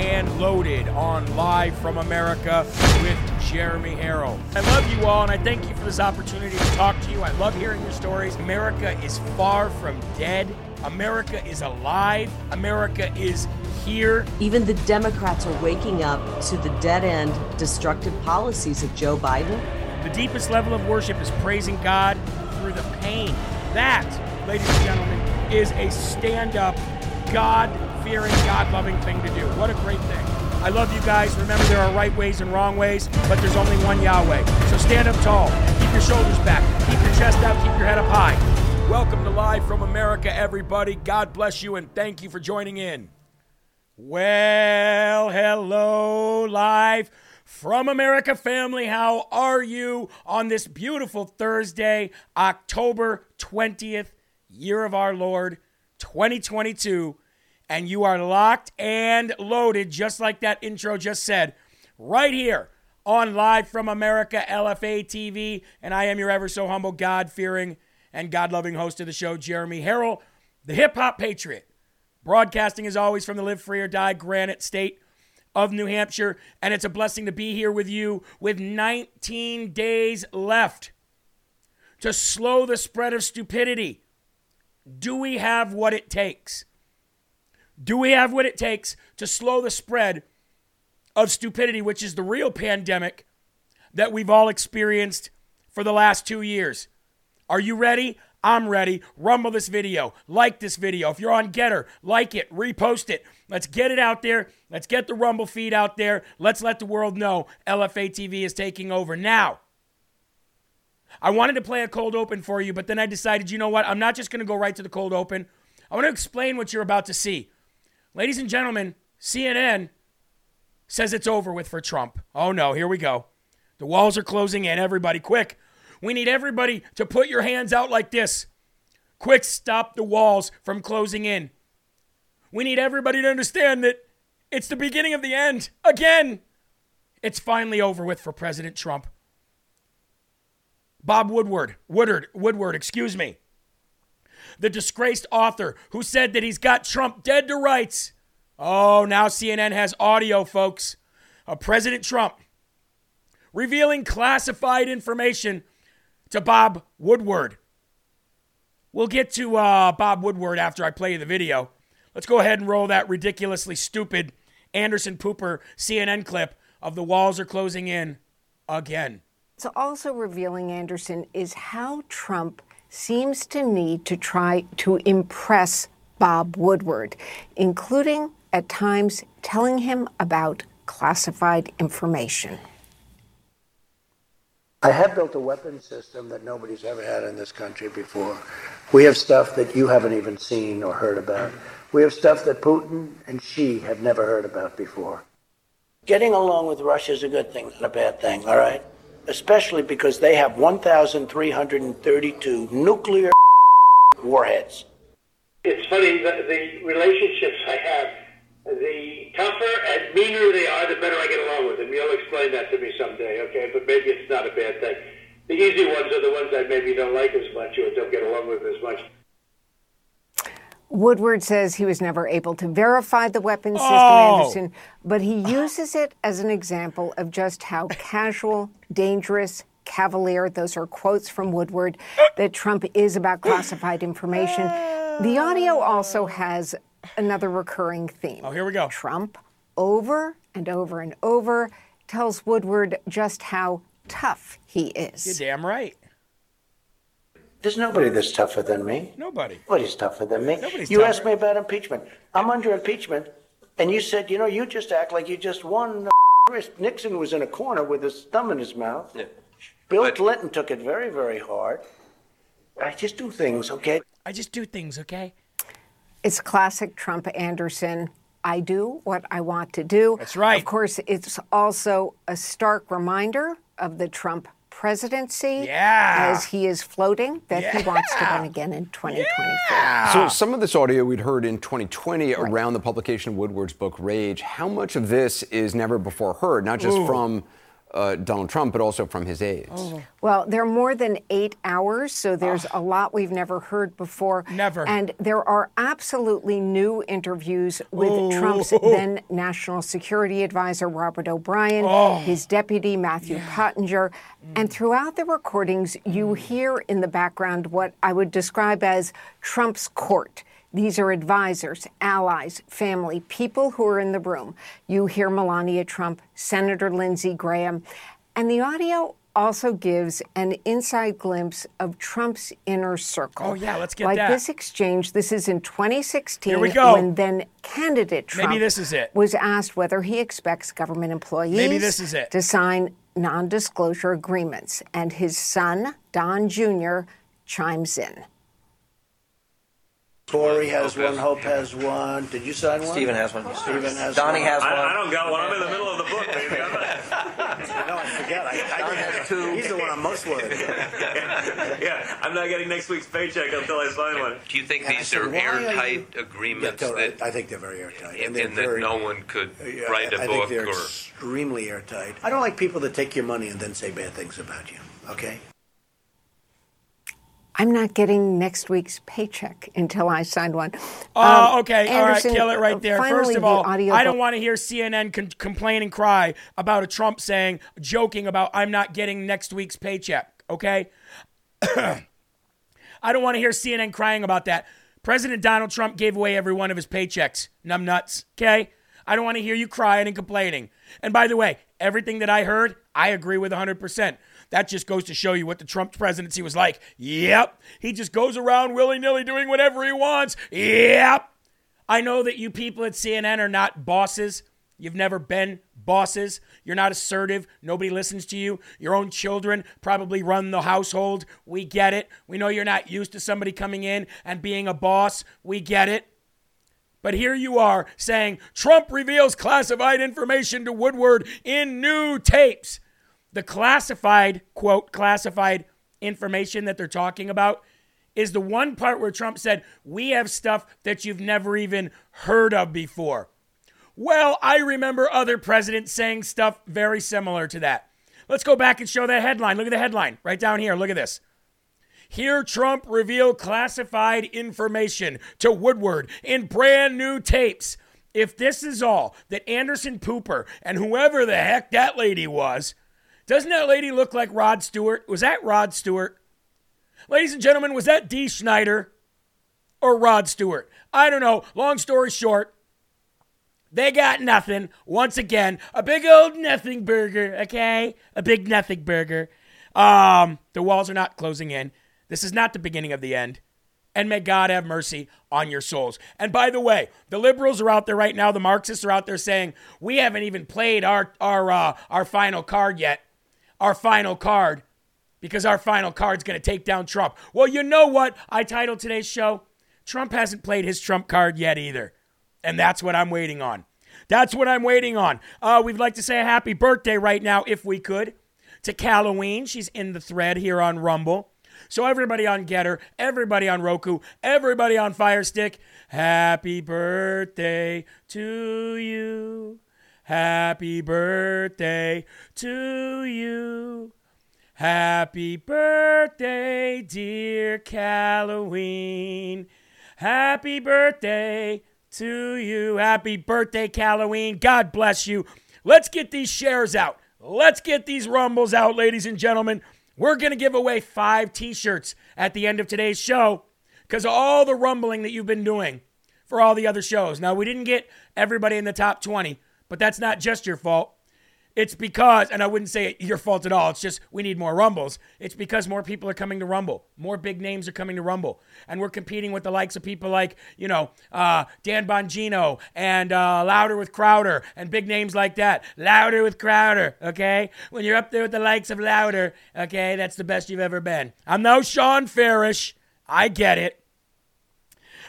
and loaded on Live from America with Jeremy Herrell. I love you all and I thank you for this opportunity to talk to you. I love hearing your stories. America is far from dead. America is alive. America is here. Even the Democrats are waking up to the dead end, destructive policies of Joe Biden. The deepest level of worship is praising God through the pain. That, ladies and gentlemen, is a stand up, God fearing, God loving thing to do. What a great thing. I love you guys. Remember, there are right ways and wrong ways, but there's only one Yahweh. So stand up tall, keep your shoulders back, keep your chest out, keep your head up high. Welcome to Live from America, everybody. God bless you and thank you for joining in. Well, hello, Live from America family. How are you on this beautiful Thursday, October 20th, year of our Lord 2022? And you are locked and loaded, just like that intro just said, right here on Live from America, LFA TV. And I am your ever so humble, God fearing, and God loving host of the show, Jeremy Herrell, the hip hop patriot. Broadcasting as always from the Live Free or Die Granite State of New Hampshire. And it's a blessing to be here with you with 19 days left to slow the spread of stupidity. Do we have what it takes? Do we have what it takes to slow the spread of stupidity, which is the real pandemic that we've all experienced for the last two years? Are you ready? I'm ready. Rumble this video. Like this video. If you're on Gettr, like it, repost it. Let's get it out there. Let's get the Rumble feed out there. Let's let the world know LFA TV is taking over. Now, I wanted to play a cold open for you, but then I decided, you know what? I'm not just going to go right to the cold open. I want to explain what you're about to see. Ladies and gentlemen, CNN says it's over with for Trump. Oh no, here we go. The walls are closing in. Everybody, quick. We need everybody to put your hands out like this. Quick, stop the walls from closing in. We need everybody to understand that it's the beginning of the end. Again, it's finally over with for President Trump. Bob Woodward, Woodward, Woodward, excuse me. The disgraced author who said that he's got Trump dead to rights. Oh, now CNN has audio, folks, of President Trump revealing classified information to Bob Woodward. We'll get to uh, Bob Woodward after I play you the video. Let's go ahead and roll that ridiculously stupid Anderson Pooper CNN clip of the walls are closing in again. It's also revealing, Anderson, is how Trump seems to need to try to impress Bob Woodward, including at times telling him about classified information. I have built a weapon system that nobody's ever had in this country before. We have stuff that you haven't even seen or heard about. We have stuff that Putin and Xi have never heard about before. Getting along with Russia is a good thing, not a bad thing, all right? Especially because they have 1,332 nuclear warheads. It's funny that the relationships I have, the tougher and meaner they are, the better I get along with them. You'll explain that to me someday, okay? But maybe it's not a bad thing. The easy ones are the ones I maybe don't like as much or don't get along with as much. Woodward says he was never able to verify the weapon system, Oh. Anderson, but he uses it as an example of just how casual, dangerous, cavalier, those are quotes from Woodward, that Trump is about classified information. The audio also has another recurring theme. Oh, here we go. Trump, over and over and over, tells Woodward just how tough he is. You're damn right. There's nobody that's tougher than me. Nobody. Nobody's tougher than me. Nobody's you tougher. asked me about impeachment. I'm under impeachment, and you said, you know, you just act like you just won. Nixon was in a corner with his thumb in his mouth. Yeah. Bill Clinton took it very, very hard. I just do things, okay? I just do things, okay? It's classic Trump Anderson. I do what I want to do. That's right. Of course, it's also a stark reminder of the Trump presidency Yeah. as he is floating that he wants to run again in 2024. So some of this audio we'd heard in 2020 around the publication of Woodward's book Rage. How much of this is never before heard, not just from uh, Donald Trump, but also from his aides. Oh. Well, there are more than eight hours, so there's a lot we've never heard before. Never. And there are absolutely new interviews with Trump's then National Security Advisor, Robert O'Brien, his deputy, Matthew Pottinger. And throughout the recordings, you hear in the background what I would describe as Trump's court. These are advisors, allies, family, people who are in the room. You hear Melania Trump, Senator Lindsey Graham, and the audio also gives an inside glimpse of Trump's inner circle. Oh, yeah, let's get like that. this exchange. This is in 2016 Here we go. when then candidate Trump Maybe this is it. was asked whether he expects government employees Maybe this is it. to sign non-disclosure agreements, and his son Don Jr. chimes in. Corey has one, Hope has one. Did you sign one? Stephen has one. Stephen has one. Donnie one. has one. I, I don't got one. I'm in the middle of the book, baby. I'm not, No, I forget. I, I Donnie has two. He's the one I'm most worried about. yeah, I'm not getting next week's paycheck until I sign one. Do you think And I these said, are "Why are airtight Yeah, agreements totally. that, I think they're very airtight. and, they're that very- no one could Yeah, write a I, I book think they're or? extremely airtight. I don't like people that take your money and then say bad things about you. Okay. I'm not getting next week's paycheck until I sign one. Oh, Um, okay. all right. Anderson, Kill it uh, right there. finally, First of all, I don't want to hear CNN con- complain and cry about a Trump saying, joking about, I'm not getting next week's paycheck. Okay. I don't want to hear CNN crying about that. President Donald Trump gave away every one of his paychecks. Numb nuts. Okay. I don't want to hear you crying and complaining. And by the way, everything that I heard, I agree with 100%. That just goes to show you what the Trump presidency was like. Yep. He just goes around willy nilly doing whatever he wants. Yep. I know that you people at CNN are not bosses. You've never been bosses. You're not assertive. Nobody listens to you. Your own children probably run the household. We get it. We know you're not used to somebody coming in and being a boss. We get it. But here you are saying Trump reveals classified information to Woodward in new tapes. The classified, quote, classified information that they're talking about is the one part where Trump said, We have stuff that you've never even heard of before. Well, I remember other presidents saying stuff very similar to that. Let's go back and show that headline. Look at the headline right down here. Look at this. Here, Trump revealed classified information to Woodward in brand new tapes. If this is all that Anderson Pooper and whoever the heck that lady was, doesn't that lady look like Rod Stewart? Was that Rod Stewart? Ladies and gentlemen, was that Dee Snider or Rod Stewart? I don't know. Long story short, they got nothing. Once again, a big old nothing burger, okay? A big nothing burger. Um, the walls are not closing in. This is not the beginning of the end. And may God have mercy on your souls. And by the way, the liberals are out there right now. The Marxists are out there saying we haven't even played our our uh, our final card yet. Our final card, because our final card's going to take down Trump. Well, you know what? I titled today's show. Trump hasn't played his Trump card yet either. And that's what I'm waiting on. That's what I'm waiting on. Uh, we'd like to say a happy birthday right now, if we could, to Halloween. She's in the thread here on Rumble. So everybody on Gettr, everybody on Roku, everybody on Firestick, happy birthday to you. Happy birthday to you. Happy birthday, dear Halloween. Happy birthday to you. Happy birthday, Halloween. God bless you. Let's get these shares out. Let's get these rumbles out, ladies and gentlemen. We're going to give away five t shirts at the end of today's show because of all the rumbling that you've been doing for all the other shows. Now, we didn't get everybody in the top 20, but that's not just your fault. It's because, and I wouldn't say your fault at all. It's just we need more Rumbles. It's because more people are coming to Rumble. More big names are coming to Rumble. And we're competing with the likes of people like, you know, uh, Dan Bongino and uh, Louder with Crowder and big names like that. Louder with Crowder, okay? When you're up there with the likes of Louder, okay, that's the best you've ever been. I'm no Shawn Farash. I get it.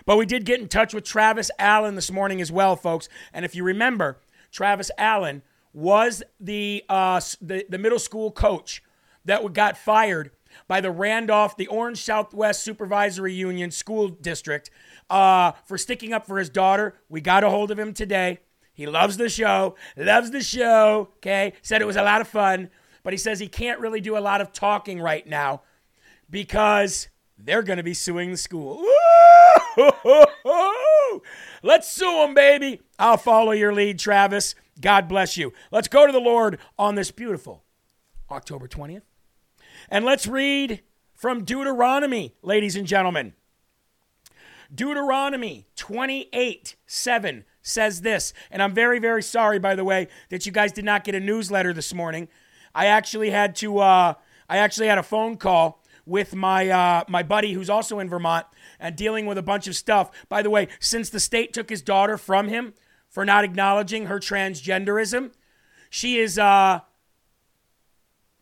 But we did get in touch with Travis Allen this morning as well, folks. And if you remember, Travis Allen was the uh, the, the middle school coach that got fired by the Randolph, the Orange Southwest Supervisory Union School District uh, for sticking up for his daughter. We got a hold of him today. He loves the show, loves the show, okay? Said it was a lot of fun, but he says he can't really do a lot of talking right now because they're going to be suing the school. Let's sue them, baby. I'll follow your lead, Travis. God bless you. Let's go to the Lord on this beautiful October 20th. And let's read from Deuteronomy, ladies and gentlemen. Deuteronomy 28 7 says this. And I'm very, very sorry, by the way, that you guys did not get a newsletter this morning. I actually had to, uh, I actually had a phone call with my, uh, my buddy who's also in Vermont and dealing with a bunch of stuff. By the way, since the state took his daughter from him for not acknowledging her transgenderism, she is uh,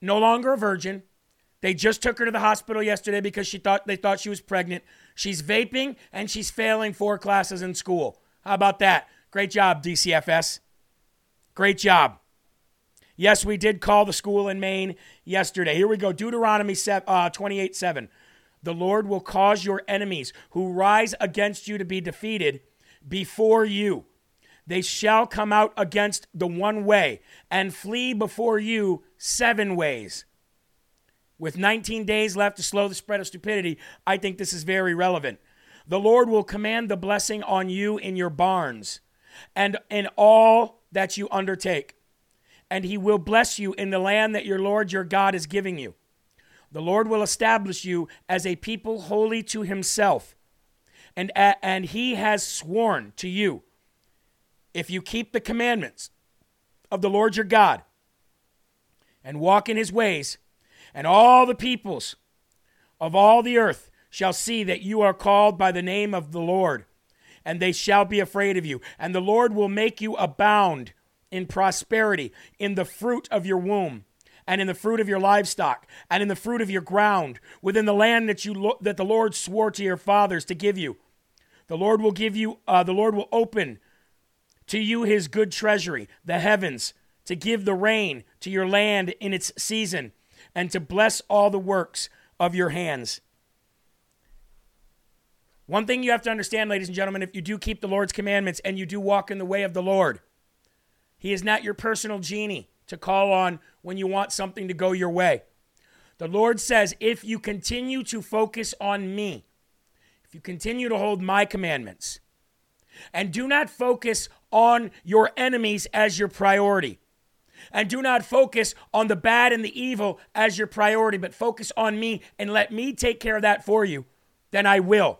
no longer a virgin. They just took her to the hospital yesterday because she thought they thought she was pregnant. She's vaping and she's failing four classes in school. How about that? Great job, DCFS. Great job. Yes, we did call the school in Maine yesterday. Here we go. Deuteronomy uh, 28 7. The Lord will cause your enemies who rise against you to be defeated before you. They shall come out against the one way and flee before you seven ways. With 19 days left to slow the spread of stupidity, I think this is very relevant. The Lord will command the blessing on you in your barns and in all that you undertake. And he will bless you in the land that your Lord your God is giving you. The Lord will establish you as a people holy to himself. And, and he has sworn to you, if you keep the commandments of the Lord your God and walk in his ways, and all the peoples of all the earth shall see that you are called by the name of the Lord, and they shall be afraid of you. And the Lord will make you abound in prosperity, in the fruit of your womb, and in the fruit of your livestock, and in the fruit of your ground, within the land that you lo- that the Lord swore to your fathers to give you. The Lord will give you. Uh, the Lord will open to you His good treasury, the heavens, to give the rain to your land in its season, and to bless all the works of your hands. One thing you have to understand, ladies and gentlemen, if you do keep the Lord's commandments and you do walk in the way of the Lord, He is not your personal genie to call on when you want something to go your way. The Lord says, if you continue to focus on me, if you continue to hold my commandments, and do not focus on your enemies as your priority, and do not focus on the bad and the evil as your priority, but focus on me and let me take care of that for you, then I will.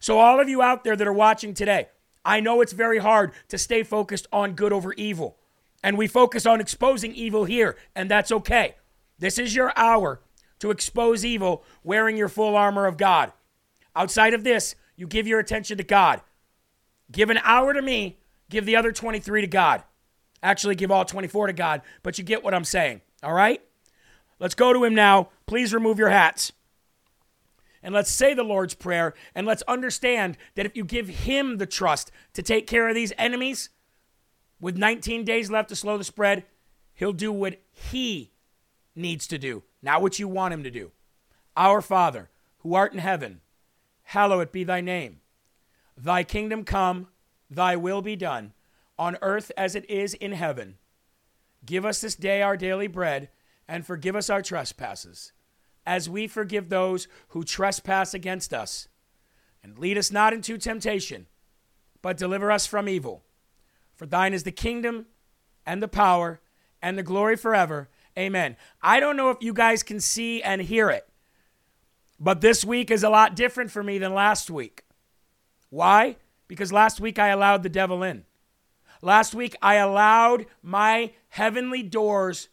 So, all of you out there that are watching today, I know it's very hard to stay focused on good over evil. And we focus on exposing evil here, and that's okay. This is your hour to expose evil wearing your full armor of God. Outside of this, you give your attention to God. Give an hour to me, give the other 23 to God. Actually, give all 24 to God, but you get what I'm saying, all right? Let's go to Him now. Please remove your hats and let's say the Lord's Prayer and let's understand that if you give Him the trust to take care of these enemies, with 19 days left to slow the spread, He'll do what He needs to do, not what you want Him to do. Our Father, who art in heaven, hallowed be thy name. Thy kingdom come, thy will be done, on earth as it is in heaven. Give us this day our daily bread, and forgive us our trespasses as we forgive those who trespass against us. And lead us not into temptation, but deliver us from evil. For thine is the kingdom and the power and the glory forever. Amen. I don't know if you guys can see and hear it, but this week is a lot different for me than last week. Why? Because last week I allowed the devil in. Last week I allowed my heavenly doors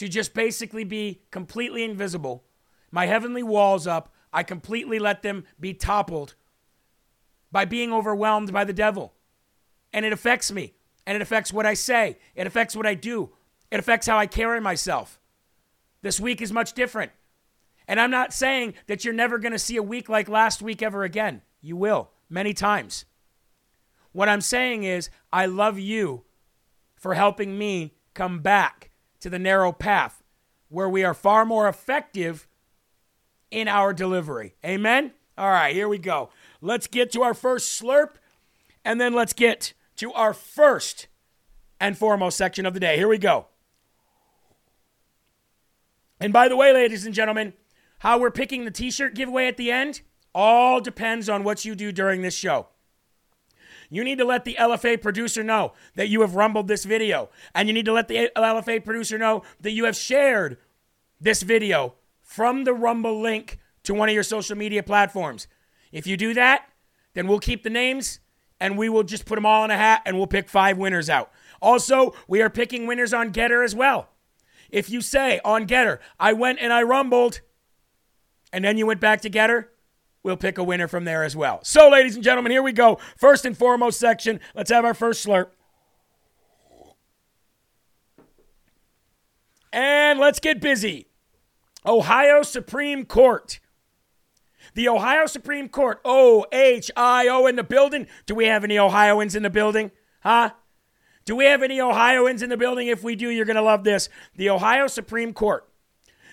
to just basically be completely invisible. My heavenly walls up, I completely let them be toppled by being overwhelmed by the devil. And it affects me. And it affects what I say. It affects what I do. It affects how I carry myself. This week is much different. And I'm not saying that you're never going to see a week like last week ever again. You will, many times. What I'm saying is, I love you for helping me come back to the narrow path where we are far more effective in our delivery. Amen? All right, here we go. Let's get to our first slurp and then let's get to our first and foremost section of the day. Here we go. And by the way, ladies and gentlemen, how we're picking the t shirt giveaway at the end all depends on what you do during this show. You need to let the LFA producer know that you have rumbled this video. And you need to let the LFA producer know that you have shared this video from the Rumble link to one of your social media platforms. If you do that, then we'll keep the names and we will just put them all in a hat and we'll pick five winners out. Also, we are picking winners on Gettr as well. If you say on Gettr, I went and I rumbled, and then you went back to Gettr, we'll pick a winner from there as well. So, ladies and gentlemen, here we go. First and foremost section. Let's have our first slurp. And let's get busy. Ohio Supreme Court. The Ohio Supreme Court, O H I O in the building. Do we have any Ohioans in the building? Huh? Do we have any Ohioans in the building? If we do, you're going to love this. The Ohio Supreme Court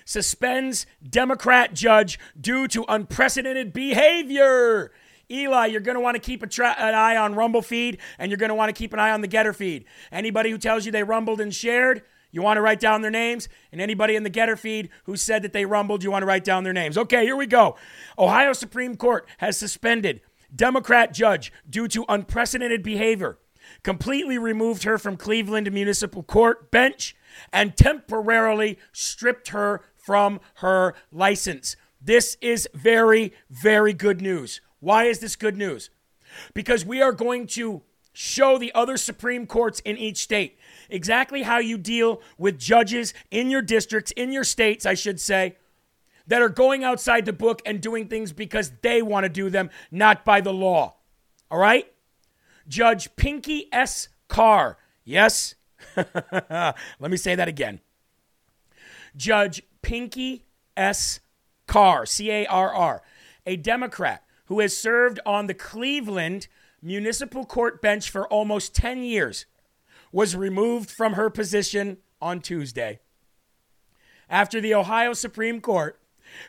suspends Democrat judge due to unprecedented behavior. Eli, you're going to want to keep tra- an eye on Rumble feed and you're going to want to keep an eye on the Gettr feed. Anybody who tells you they rumbled and shared, you want to write down their names. And anybody in the Gettr feed who said that they rumbled, you want to write down their names. Okay, here we go. Ohio Supreme Court has suspended Democrat judge due to unprecedented behavior, completely removed her from Cleveland Municipal Court bench, and temporarily stripped her from her license. This is very, very good news. Why is this good news? Because we are going to show the other Supreme Courts in each state exactly how you deal with judges in your districts, in your states, I should say, that are going outside the book and doing things because they want to do them, not by the law. All right? Judge Pinky S. Carr. Yes? Let me say that again. Judge Pinky S. Carr, C A R R, a Democrat who has served on the Cleveland Municipal Court bench for almost 10 years, was removed from her position on Tuesday. After the Ohio Supreme Court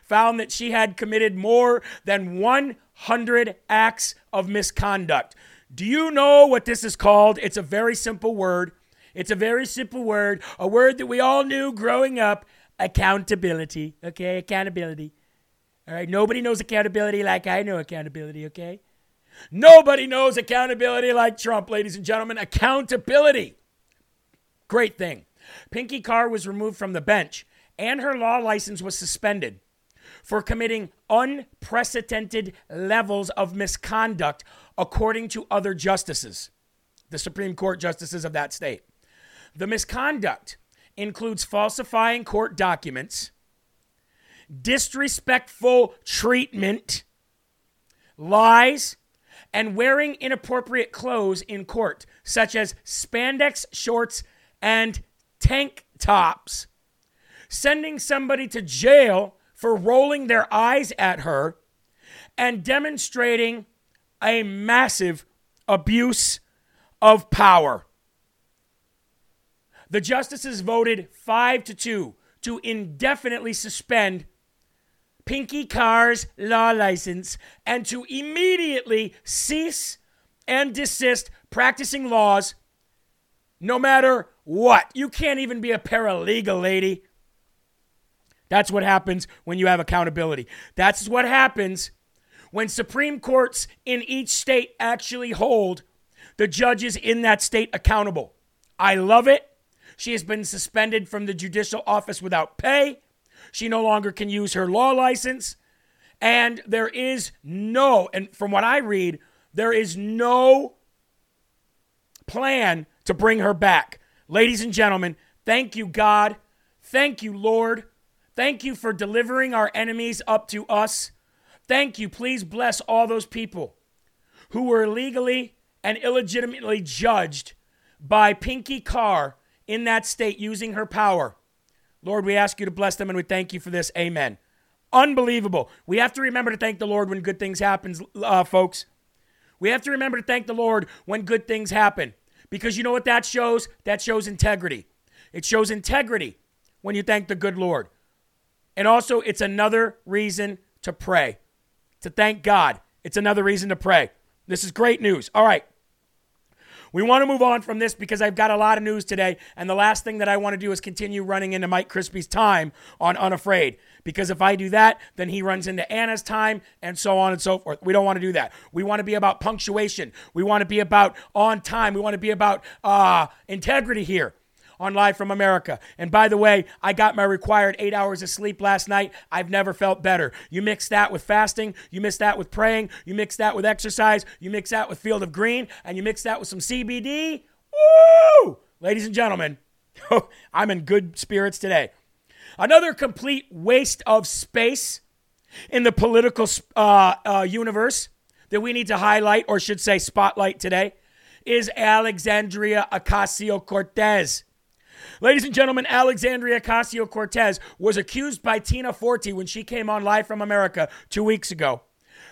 found that she had committed more than 100 acts of misconduct. Do you know what this is called? It's a very simple word. It's a very simple word, a word that we all knew growing up accountability. Okay, accountability. All right, nobody knows accountability like I know accountability, okay? Nobody knows accountability like Trump, ladies and gentlemen. Accountability. Great thing. Pinky Carr was removed from the bench and her law license was suspended for committing unprecedented levels of misconduct, according to other justices, the Supreme Court justices of that state. The misconduct includes falsifying court documents, disrespectful treatment, lies, and wearing inappropriate clothes in court, such as spandex shorts and tank tops, sending somebody to jail for rolling their eyes at her, and demonstrating a massive abuse of power. The justices voted 5 to 2 to indefinitely suspend Pinky Carr's law license and to immediately cease and desist practicing laws no matter what. You can't even be a paralegal, lady. That's what happens when you have accountability. That's what happens when Supreme Courts in each state actually hold the judges in that state accountable. I love it. She has been suspended from the judicial office without pay. She no longer can use her law license. And there is no, and from what I read, there is no plan to bring her back. Ladies and gentlemen, thank you, God. Thank you, Lord. Thank you for delivering our enemies up to us. Thank you. Please bless all those people who were illegally and illegitimately judged by Pinky Carr in that state using her power. Lord, we ask you to bless them and we thank you for this. Amen. Unbelievable. We have to remember to thank the Lord when good things happen, uh, folks. We have to remember to thank the Lord when good things happen. Because you know what that shows? That shows integrity. It shows integrity when you thank the good Lord. And also, it's another reason to pray, to thank God. It's another reason to pray. This is great news. All right. We want to move on from this because I've got a lot of news today. And the last thing that I want to do is continue running into Mike Crispi's time on Unafraid. Because if I do that, then he runs into Anna's time and so on and so forth. We don't want to do that. We want to be about punctuation. We want to be about on time. We want to be about uh, integrity here on Live from America. And by the way, I got my required eight hours of sleep last night. I've never felt better. You mix that with fasting, you mix that with praying, you mix that with exercise, you mix that with Field of Green, and you mix that with some CBD. Woo! Ladies and gentlemen, I'm in good spirits today. Another complete waste of space in the political uh, uh, universe that we need to highlight, or should say spotlight today, is Alexandria Ocasio Cortez. Ladies and gentlemen, Alexandria Ocasio Cortez was accused by Tina Forte when she came on Live from America two weeks ago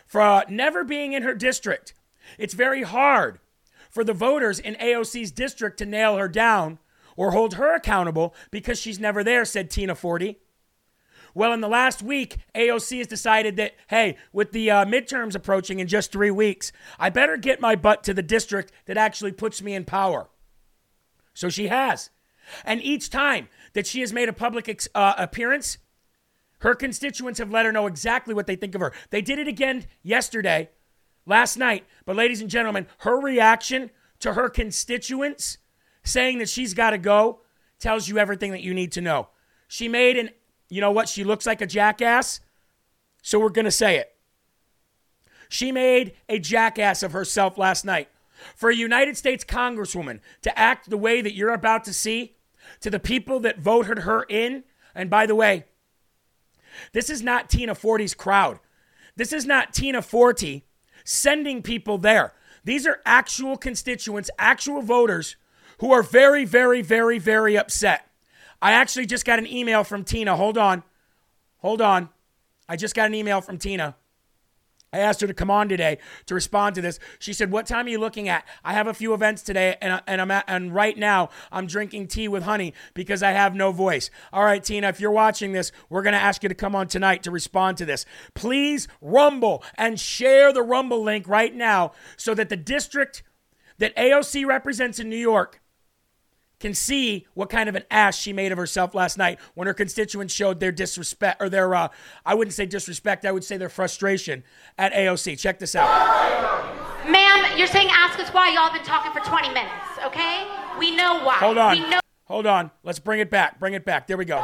for uh, never being in her district. It's very hard for the voters in AOC's district to nail her down or hold her accountable because she's never there, said Tina Forte. Well, in the last week, AOC has decided that, hey, with the uh, midterms approaching in just three weeks, I better get my butt to the district that actually puts me in power. So she has. And each time that she has made a public ex- uh, appearance, her constituents have let her know exactly what they think of her. They did it again yesterday, last night. But, ladies and gentlemen, her reaction to her constituents saying that she's got to go tells you everything that you need to know. She made an, you know what? She looks like a jackass. So we're going to say it. She made a jackass of herself last night. For a United States Congresswoman to act the way that you're about to see, to the people that voted her in. And by the way, this is not Tina Forte's crowd. This is not Tina Forte sending people there. These are actual constituents, actual voters who are very, very, very, very upset. I actually just got an email from Tina. Hold on. Hold on. I just got an email from Tina. I asked her to come on today to respond to this. She said, "What time are you looking at? I have a few events today, and, and I'm at, and right now I'm drinking tea with honey because I have no voice." All right, Tina, if you're watching this, we're gonna ask you to come on tonight to respond to this. Please rumble and share the rumble link right now so that the district that AOC represents in New York can see what kind of an ass she made of herself last night when her constituents showed their disrespect or their uh, I wouldn't say disrespect, I would say their frustration at AOC. Check this out. Ma'am, you're saying ask us why y'all been talking for 20 minutes, okay? We know why. Hold on. Know Hold on. Let's bring it back. Bring it back. There we go.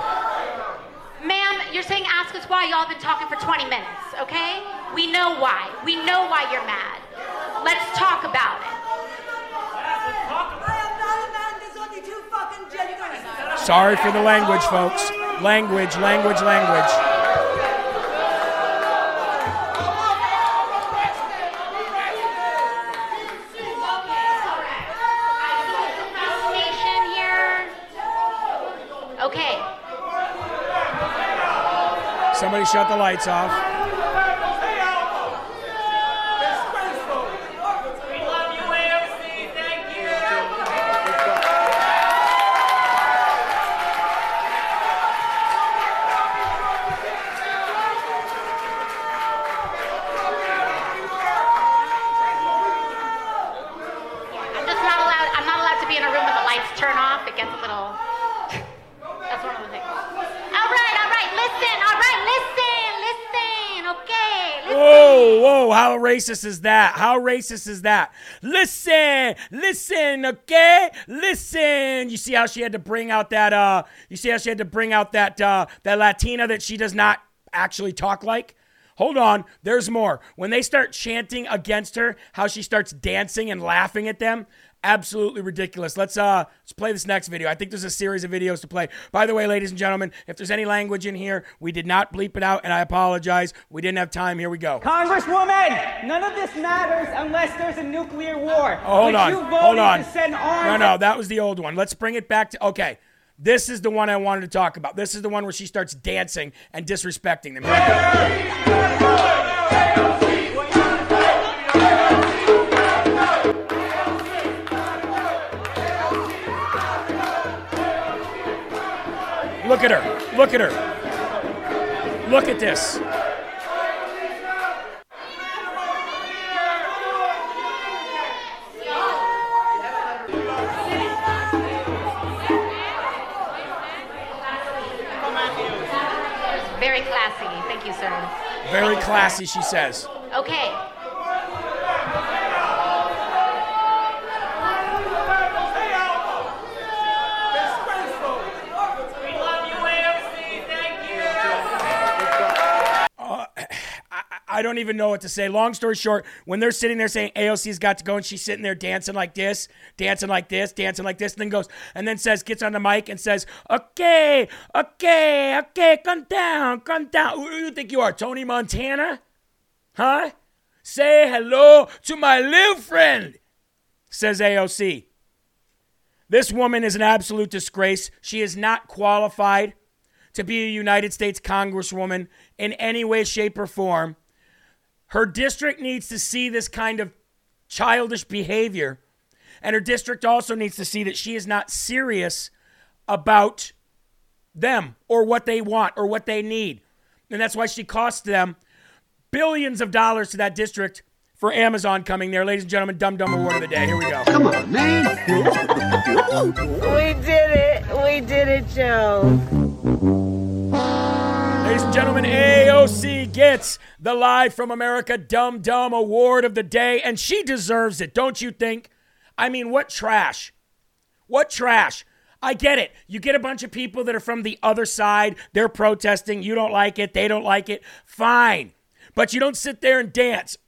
Ma'am, you're saying ask us why y'all been talking for 20 minutes, okay? We know why. We know why you're mad. Let's talk about it. Sorry for the language, folks. Language, language, language. Okay. Somebody shut the lights off. Racist is that? How racist is that? Listen, listen, okay? Listen. You see how she had to bring out that uh you see how she had to bring out that uh that Latina that she does not actually talk like? Hold on, there's more. When they start chanting against her, how she starts dancing and laughing at them, absolutely ridiculous. Let's uh let's play this next video. I think there's a series of videos to play. By the way, ladies and gentlemen, if there's any language in here, we did not bleep it out and I apologize. We didn't have time. Here we go. Congresswoman, none of this matters unless there's a nuclear war. Oh, hold which on. Hold on. To send no, arms no, that was the old one. Let's bring it back to okay. This is the one I wanted to talk about. This is the one where she starts dancing and disrespecting them. Look at her. Look at her. Look at this. Very classy. Thank you, sir. Very classy, she says. Okay. I don't even know what to say. Long story short, when they're sitting there saying AOC's got to go, and she's sitting there dancing like this, dancing like this, dancing like this, and then goes, and then says, gets on the mic and says, okay, okay, okay, come down, come down. Who do you think you are, Tony Montana? Huh? Say hello to my little friend, says AOC. This woman is an absolute disgrace. She is not qualified to be a United States Congresswoman in any way, shape, or form. Her district needs to see this kind of childish behavior. And her district also needs to see that she is not serious about them or what they want or what they need. And that's why she costs them billions of dollars to that district for Amazon coming there. Ladies and gentlemen, Dumb Dumb Award of the Day. Here we go. Come on, man. We did it. We did it, Joe. Ladies and gentlemen, AOC gets the Live from America Dumb Dumb Award of the Day, and she deserves it, don't you think? I mean, what trash? What trash? I get it. You get a bunch of people that are from the other side, they're protesting, you don't like it, they don't like it. Fine. But you don't sit there and dance.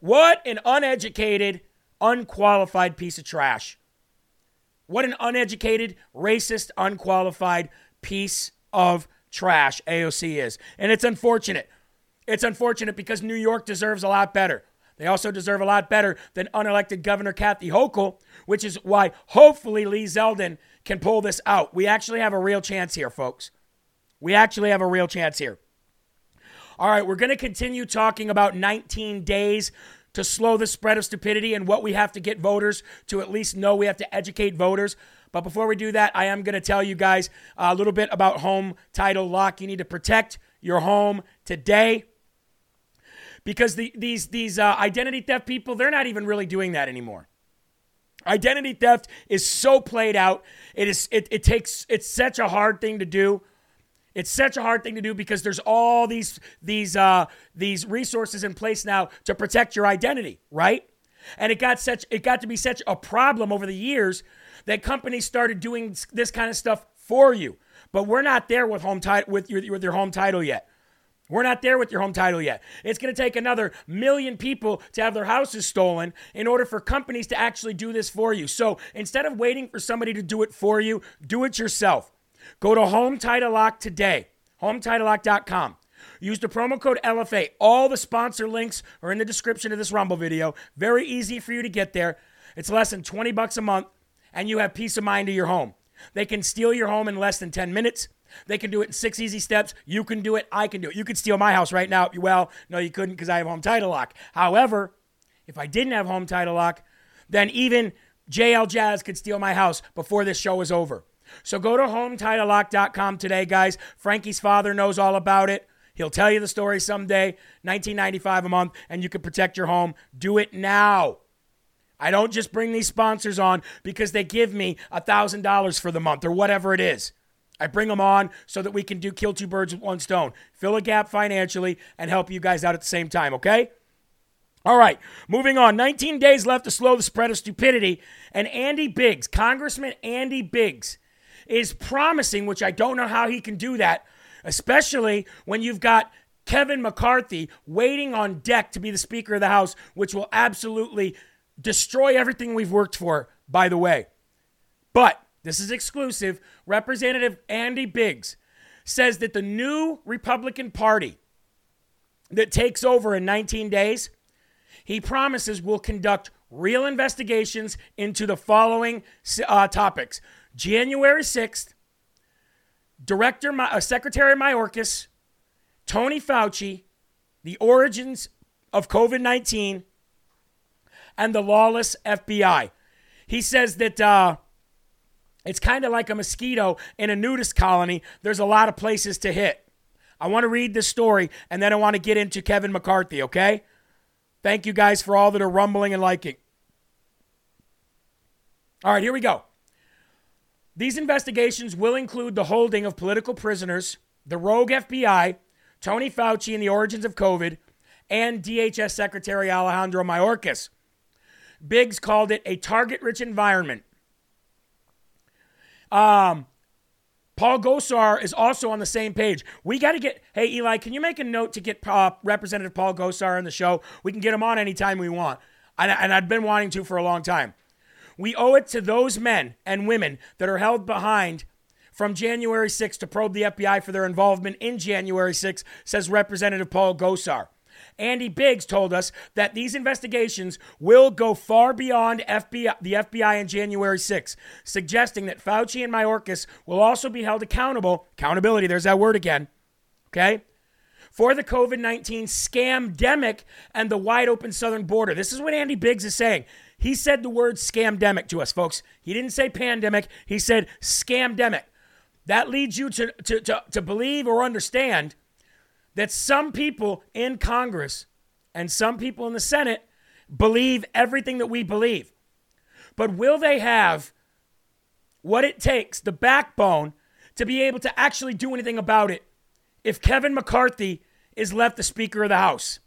What an uneducated, unqualified piece of trash. What an uneducated, racist, unqualified piece of trash AOC is. And it's unfortunate. It's unfortunate because New York deserves a lot better. They also deserve a lot better than unelected Governor Kathy Hochul, which is why hopefully Lee Zeldin can pull this out. We actually have a real chance here, folks. We actually have a real chance here. All right, we're going to continue talking about 19 days to slow the spread of stupidity and what we have to get voters to at least know we have to educate voters. But before we do that, I am going to tell you guys a little bit about home title lock. You need to protect your home today because the, these these uh, identity theft people they're not even really doing that anymore. Identity theft is so played out. It is it, it takes it's such a hard thing to do. It's such a hard thing to do because there's all these these uh, these resources in place now to protect your identity, right? And it got such it got to be such a problem over the years that companies started doing this kind of stuff for you. But we're not there with home title with your with your home title yet. We're not there with your home title yet. It's going to take another million people to have their houses stolen in order for companies to actually do this for you. So instead of waiting for somebody to do it for you, do it yourself. Go to Home Title Lock today, HomeTitleLock.com. Use the promo code LFA. All the sponsor links are in the description of this Rumble video. Very easy for you to get there. It's less than 20 bucks a month, and you have peace of mind to your home. They can steal your home in less than 10 minutes. They can do it in six easy steps. You can do it. I can do it. You could steal my house right now. Well, no, you couldn't because I have home title lock. However, if I didn't have home title lock, then even JL Jazz could steal my house before this show is over. So go to HomeTitleLock.com today, guys. Frankie's father knows all about it. He'll tell you the story someday. 1995 a month, and you can protect your home. Do it now. I don't just bring these sponsors on because they give me $1,000 for the month or whatever it is. I bring them on so that we can do kill two birds with one stone, fill a gap financially, and help you guys out at the same time, okay? All right, moving on. 19 days left to slow the spread of stupidity. And Andy Biggs, Congressman Andy Biggs, is promising, which I don't know how he can do that, especially when you've got Kevin McCarthy waiting on deck to be the Speaker of the House, which will absolutely destroy everything we've worked for, by the way. But this is exclusive. Representative Andy Biggs says that the new Republican Party that takes over in 19 days, he promises will conduct real investigations into the following uh, topics January 6th, Director, uh, Secretary Mayorkas, Tony Fauci, the origins of COVID 19, and the lawless FBI. He says that uh, it's kind of like a mosquito in a nudist colony. There's a lot of places to hit. I want to read this story and then I want to get into Kevin McCarthy, okay? Thank you guys for all that are rumbling and liking. All right, here we go. These investigations will include the holding of political prisoners, the rogue FBI, Tony Fauci and the origins of COVID, and DHS Secretary Alejandro Mayorkas. Biggs called it a target rich environment. Um, Paul Gosar is also on the same page. We got to get, hey, Eli, can you make a note to get uh, Representative Paul Gosar on the show? We can get him on anytime we want. And, and I've been wanting to for a long time. We owe it to those men and women that are held behind from January 6 to probe the FBI for their involvement in January 6, says Representative Paul Gosar. Andy Biggs told us that these investigations will go far beyond FBI, the FBI on January 6, suggesting that Fauci and Mayorkas will also be held accountable. Accountability, there's that word again. Okay? For the COVID 19 scamdemic and the wide open southern border. This is what Andy Biggs is saying. He said the word scamdemic to us, folks. He didn't say pandemic, he said scamdemic. That leads you to, to, to, to believe or understand that some people in Congress and some people in the Senate believe everything that we believe. But will they have what it takes, the backbone, to be able to actually do anything about it if Kevin McCarthy is left the Speaker of the House?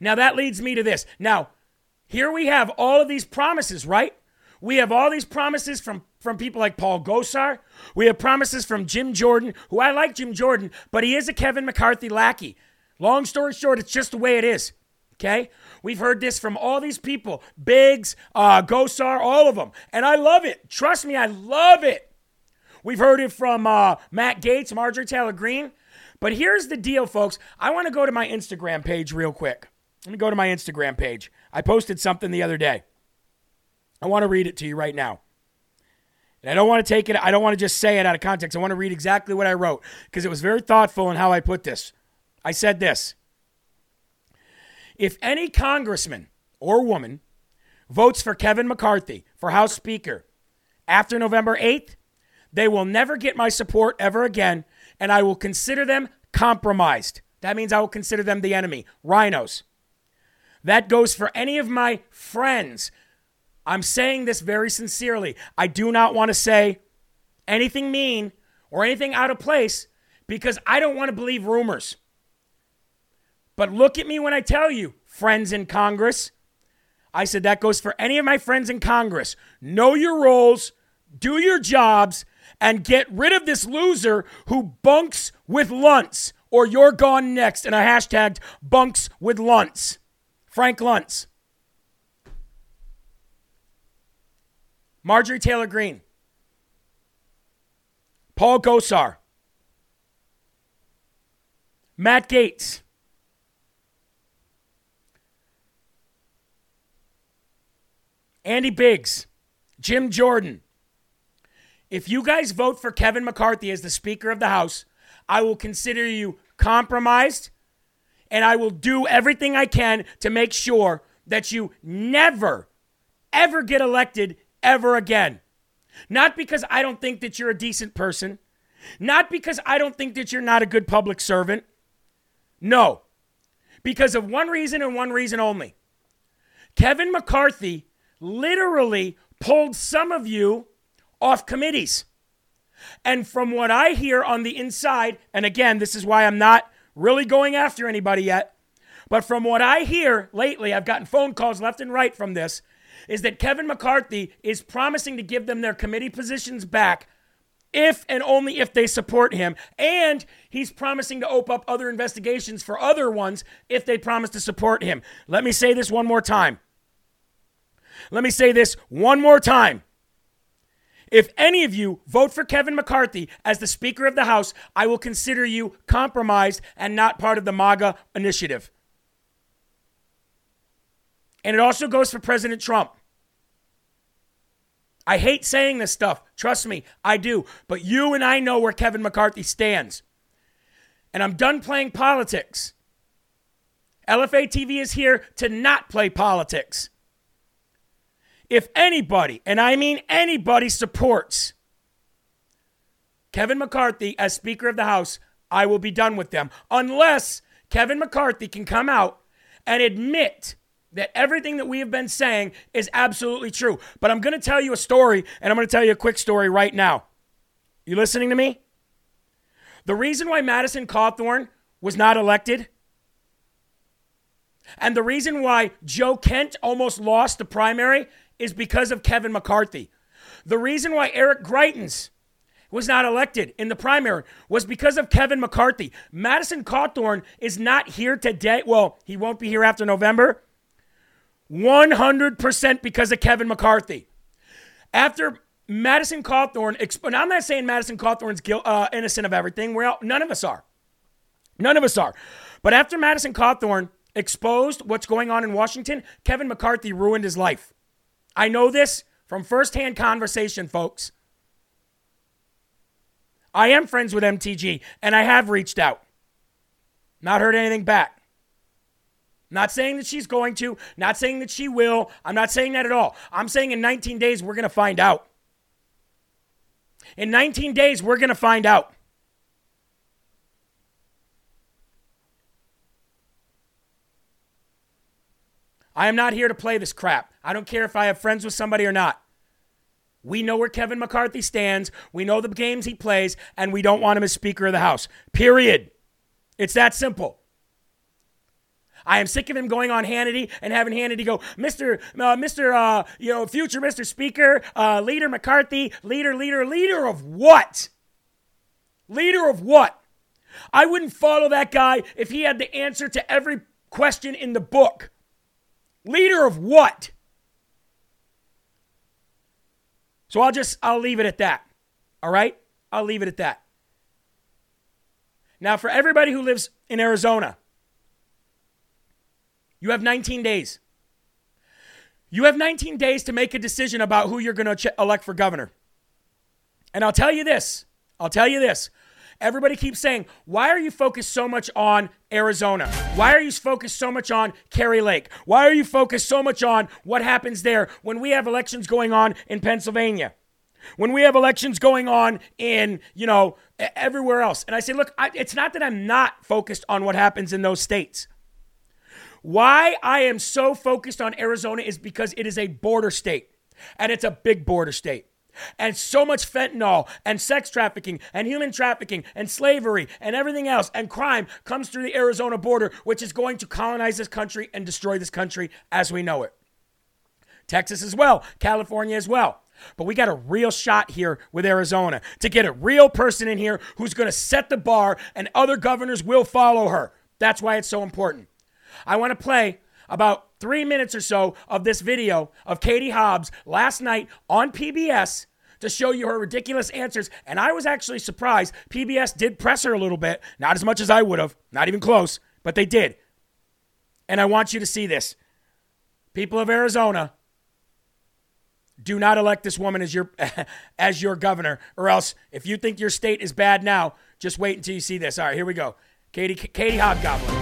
Now that leads me to this. Now, here we have all of these promises, right? We have all these promises from, from people like Paul Gosar. We have promises from Jim Jordan, who I like Jim Jordan, but he is a Kevin McCarthy lackey. Long story short, it's just the way it is. Okay? We've heard this from all these people Biggs, uh, Gosar, all of them. And I love it. Trust me, I love it. We've heard it from uh, Matt Gaetz, Marjorie Taylor Greene. But here's the deal, folks. I want to go to my Instagram page real quick. Let me go to my Instagram page. I posted something the other day. I want to read it to you right now. And I don't want to take it, I don't want to just say it out of context. I want to read exactly what I wrote because it was very thoughtful in how I put this. I said this If any congressman or woman votes for Kevin McCarthy for House Speaker after November 8th, they will never get my support ever again, and I will consider them compromised. That means I will consider them the enemy, rhinos. That goes for any of my friends I'm saying this very sincerely. I do not want to say anything mean or anything out of place because I don't want to believe rumors. But look at me when I tell you, friends in Congress. I said that goes for any of my friends in Congress. Know your roles, do your jobs, and get rid of this loser who bunks with Luntz or you're gone next. And I hashtagged bunks with Luntz. Frank Luntz. Marjorie Taylor Greene, Paul Gosar, Matt Gaetz. Andy Biggs, Jim Jordan. If you guys vote for Kevin McCarthy as the Speaker of the House, I will consider you compromised and I will do everything I can to make sure that you never, ever get elected ever again. Not because I don't think that you're a decent person, not because I don't think that you're not a good public servant. No, because of one reason and one reason only. Kevin McCarthy literally pulled some of you off committees. And from what I hear on the inside, and again, this is why I'm not really going after anybody yet, but from what I hear lately, I've gotten phone calls left and right from this is that Kevin McCarthy is promising to give them their committee positions back if and only if they support him. And he's promising to open up other investigations for other ones if they promise to support him. Let me say this one more time. Let me say this one more time. If any of you vote for Kevin McCarthy as the Speaker of the House, I will consider you compromised and not part of the MAGA initiative. And it also goes for President Trump. I hate saying this stuff. Trust me, I do. But you and I know where Kevin McCarthy stands. And I'm done playing politics. LFA TV is here to not play politics. If anybody, and I mean anybody, supports Kevin McCarthy as Speaker of the House, I will be done with them. Unless Kevin McCarthy can come out and admit that everything that we have been saying is absolutely true. But I'm going to tell you a story, and I'm going to tell you a quick story right now. You listening to me? The reason why Madison Cawthorn was not elected, and the reason why Joe Kent almost lost the primary is because of Kevin McCarthy. The reason why Eric Greitens was not elected in the primary was because of Kevin McCarthy. Madison Cawthorn is not here today. Well, he won't be here after November. 100% because of Kevin McCarthy. After Madison Cawthorn, exp- I'm not saying Madison Cawthorn's guilt, uh, innocent of everything. We're all, none of us are. None of us are. But after Madison Cawthorn exposed what's going on in Washington, Kevin McCarthy ruined his life. I know this from firsthand conversation, folks. I am friends with MTG, and I have reached out. Not heard anything back. Not saying that she's going to, not saying that she will. I'm not saying that at all. I'm saying in 19 days, we're going to find out. In 19 days, we're going to find out. I am not here to play this crap. I don't care if I have friends with somebody or not. We know where Kevin McCarthy stands. We know the games he plays, and we don't want him as Speaker of the House. Period. It's that simple. I am sick of him going on Hannity and having Hannity go, Mr. Uh, Mr. Uh, you know, future Mr. Speaker, uh, Leader McCarthy, leader, leader, leader of what? Leader of what? I wouldn't follow that guy if he had the answer to every question in the book. Leader of what? So I'll just I'll leave it at that. All right? I'll leave it at that. Now for everybody who lives in Arizona, you have 19 days. You have 19 days to make a decision about who you're going to elect for governor. And I'll tell you this. I'll tell you this. Everybody keeps saying, why are you focused so much on Arizona? Why are you focused so much on Kari Lake? Why are you focused so much on what happens there when we have elections going on in Pennsylvania? When we have elections going on in, you know, everywhere else. And I say, look, I, it's not that I'm not focused on what happens in those states. Why I am so focused on Arizona is because it is a border state and it's a big border state. And so much fentanyl and sex trafficking and human trafficking and slavery and everything else and crime comes through the Arizona border, which is going to colonize this country and destroy this country as we know it. Texas as well, California as well. But we got a real shot here with Arizona to get a real person in here who's going to set the bar and other governors will follow her. That's why it's so important. I want to play about three minutes or so of this video of Katie Hobbs last night on PBS to show you her ridiculous answers. And I was actually surprised. PBS did press her a little bit, not as much as I would have, not even close, but they did. And I want you to see this. People of Arizona, do not elect this woman as your as your governor, or else if you think your state is bad now, just wait until you see this. All right, here we go. Katie Katie Hobgoblin.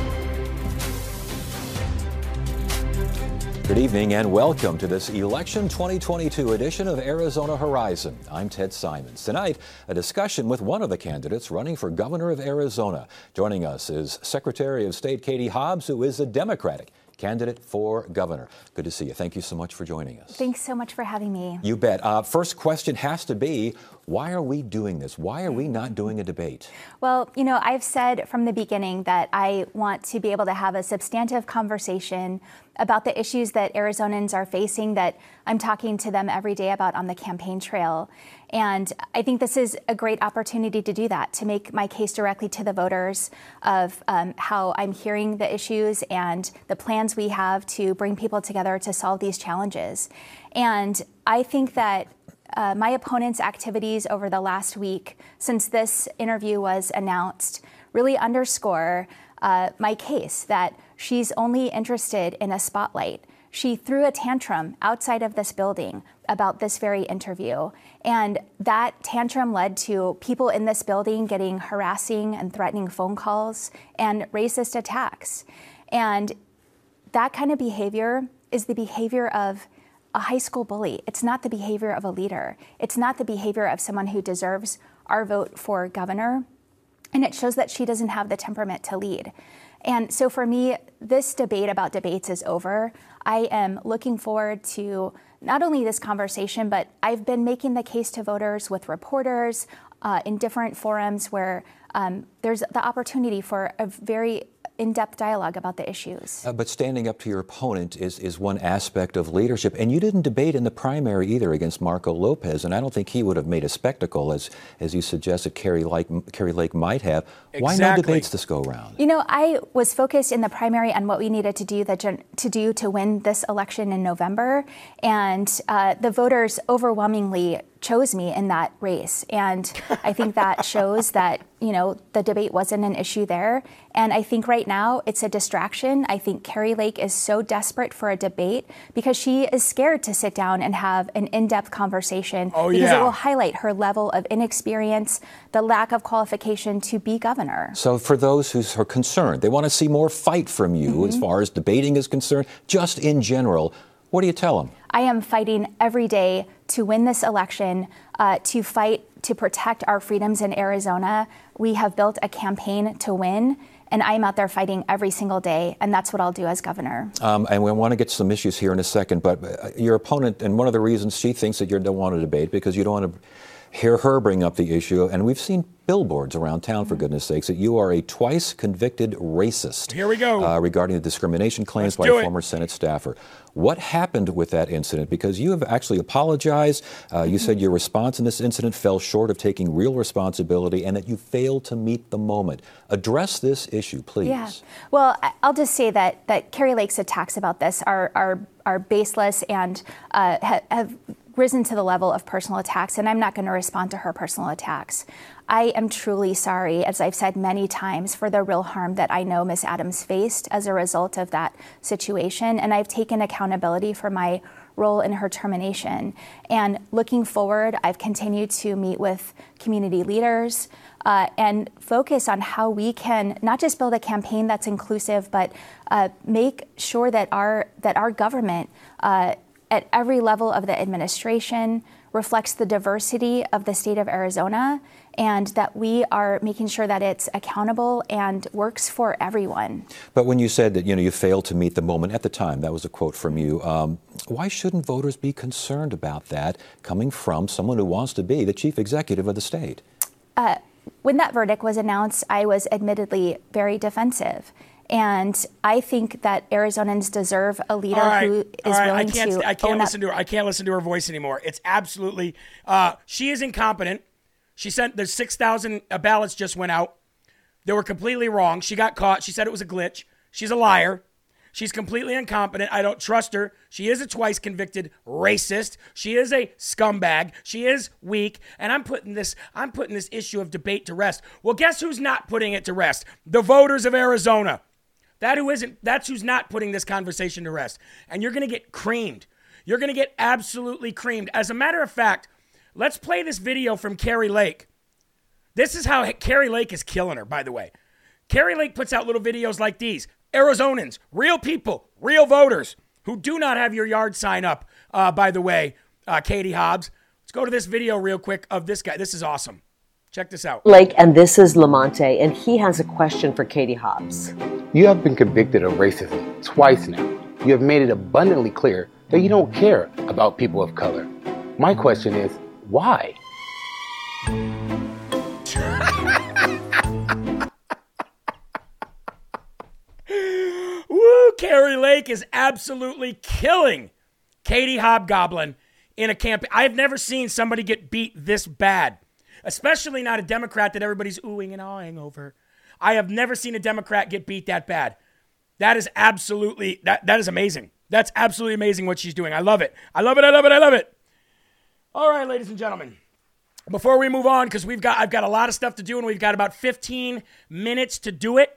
Good evening and welcome to this Election 2022 edition of Arizona Horizon. I'm Ted Simons. Tonight, a discussion with one of the candidates running for governor of Arizona. Joining us is Secretary of State Katie Hobbs, who is a Democratic candidate for governor. Good to see you. Thank you so much for joining us. Thanks so much for having me. You bet. Uh, first question has to be why are we doing this? Why are we not doing a debate? Well, you know, I've said from the beginning that I want to be able to have a substantive conversation about the issues that Arizonans are facing that I'm talking to them every day about on the campaign trail. And I think this is a great opportunity to do that, to make my case directly to the voters of um, how I'm hearing the issues and the plans we have to bring people together to solve these challenges. And I think that uh, my opponent's activities over the last week since this interview was announced really underscore uh, my case that she's only interested in a spotlight. She threw a tantrum outside of this building about this very interview. And that tantrum led to people in this building getting harassing and threatening phone calls and racist attacks. And that kind of behavior is the behavior of a high school bully. It's not the behavior of a leader. It's not the behavior of someone who deserves our vote for governor. And it shows that she doesn't have the temperament to lead. And so for me, this debate about debates is over. I am looking forward to not only this conversation, but I've been making the case to voters with reporters uh, in different forums where um, there's the opportunity for a very in-depth dialogue about the issues. Uh, but standing up to your opponent is, is one aspect of leadership. And you didn't debate in the primary either against Marco Lopez, and I don't think he would have made a spectacle, as, as you suggested Kari Lake, Kari Lake might have. Exactly. Why no debates this go round? You know, I was focused in the primary on what we needed to do that, to do to win this election in November, and uh, the voters overwhelmingly chose me in that race. And I think that shows that, you know, the debate wasn't an issue there. And I think right now it's a distraction. I think Kari Lake is so desperate for a debate because she is scared to sit down and have an in depth conversation oh, because yeah. it will highlight her level of inexperience, the lack of qualification to be governor. So, for those who are concerned, they want to see more fight from you mm-hmm. as far as debating is concerned, just in general. What do you tell them? I am fighting every day to win this election, uh, to fight to protect our freedoms in Arizona. We have built a campaign to win. And I'm out there fighting every single day, and that's what I'll do as governor. Um, and we want to get to some issues here in a second, but uh, your opponent, and one of the reasons she thinks that you don't want to debate because you don't want to hear her bring up the issue, and we've seen billboards around town, for goodness sakes, that you are a twice convicted racist. Here we go. Uh, regarding the discrimination claims Let's by a it. former Senate staffer. What happened with that incident? Because you have actually apologized. Uh, you said your response in this incident fell short of taking real responsibility and that you failed to meet the moment. Address this issue, please. Yeah. Well, I'll just say that, that Kari Lake's attacks about this are, are, are baseless and uh, have risen to the level of personal attacks, and I'm not going to respond to her personal attacks. I am truly sorry, as I've said many times, for the real harm that I know Ms. Adams faced as a result of that situation, and I've taken accountability for my role in her termination. And looking forward, I've continued to meet with community leaders. Uh, and focus on how we can not just build a campaign that's inclusive, but uh, make sure that our that our government uh, at every level of the administration reflects the diversity of the state of Arizona and that we are making sure that it's accountable and works for everyone. But when you said that you know you failed to meet the moment at the time, that was a quote from you. Um, why shouldn't voters be concerned about that coming from someone who wants to be the chief executive of the state? Uh, when that verdict was announced, I was admittedly very defensive. And I think that Arizonans deserve a leader right, who is right, willing I can't, to. I can't own listen up. to her. I can't listen to her voice anymore. It's absolutely. Uh, she is incompetent. She sent the six thousand uh, ballots just went out. They were completely wrong. She got caught. She said it was a glitch. She's a liar. She's completely incompetent. I don't trust her. She is a twice convicted racist. She is a scumbag. She is weak. And I'm putting this I'm putting this issue of debate to rest. Well, guess who's not putting it to rest? The voters of Arizona. That who isn't that's who's not putting this conversation to rest. And you're going to get creamed. You're going to get absolutely creamed. As a matter of fact, let's play this video from Kari Lake. This is how Kari Lake is killing her, by the way. Kari Lake puts out little videos like these. Arizonans, real people, real voters who do not have your yard sign up, uh, by the way, uh, Katie Hobbs. Let's go to this video real quick of this guy. This is awesome. Check this out. Lake, and this is Lamonte, and he has a question for Katie Hobbs. You have been convicted of racism twice now. You have made it abundantly clear that you don't care about people of color. My question is, why? Woo! Kari Lake is absolutely killing Katie Hobgoblin in a campaign. I've never seen somebody get beat this bad, especially not a Democrat that everybody's oohing and awing over. I have never seen a Democrat get beat that bad. That is absolutely that that is amazing. That's absolutely amazing what she's doing. I love it. I love it. I love it. I love it. All right, ladies and gentlemen. Before we move on, because we've got I've got a lot of stuff to do, and we've got about 15 minutes to do it.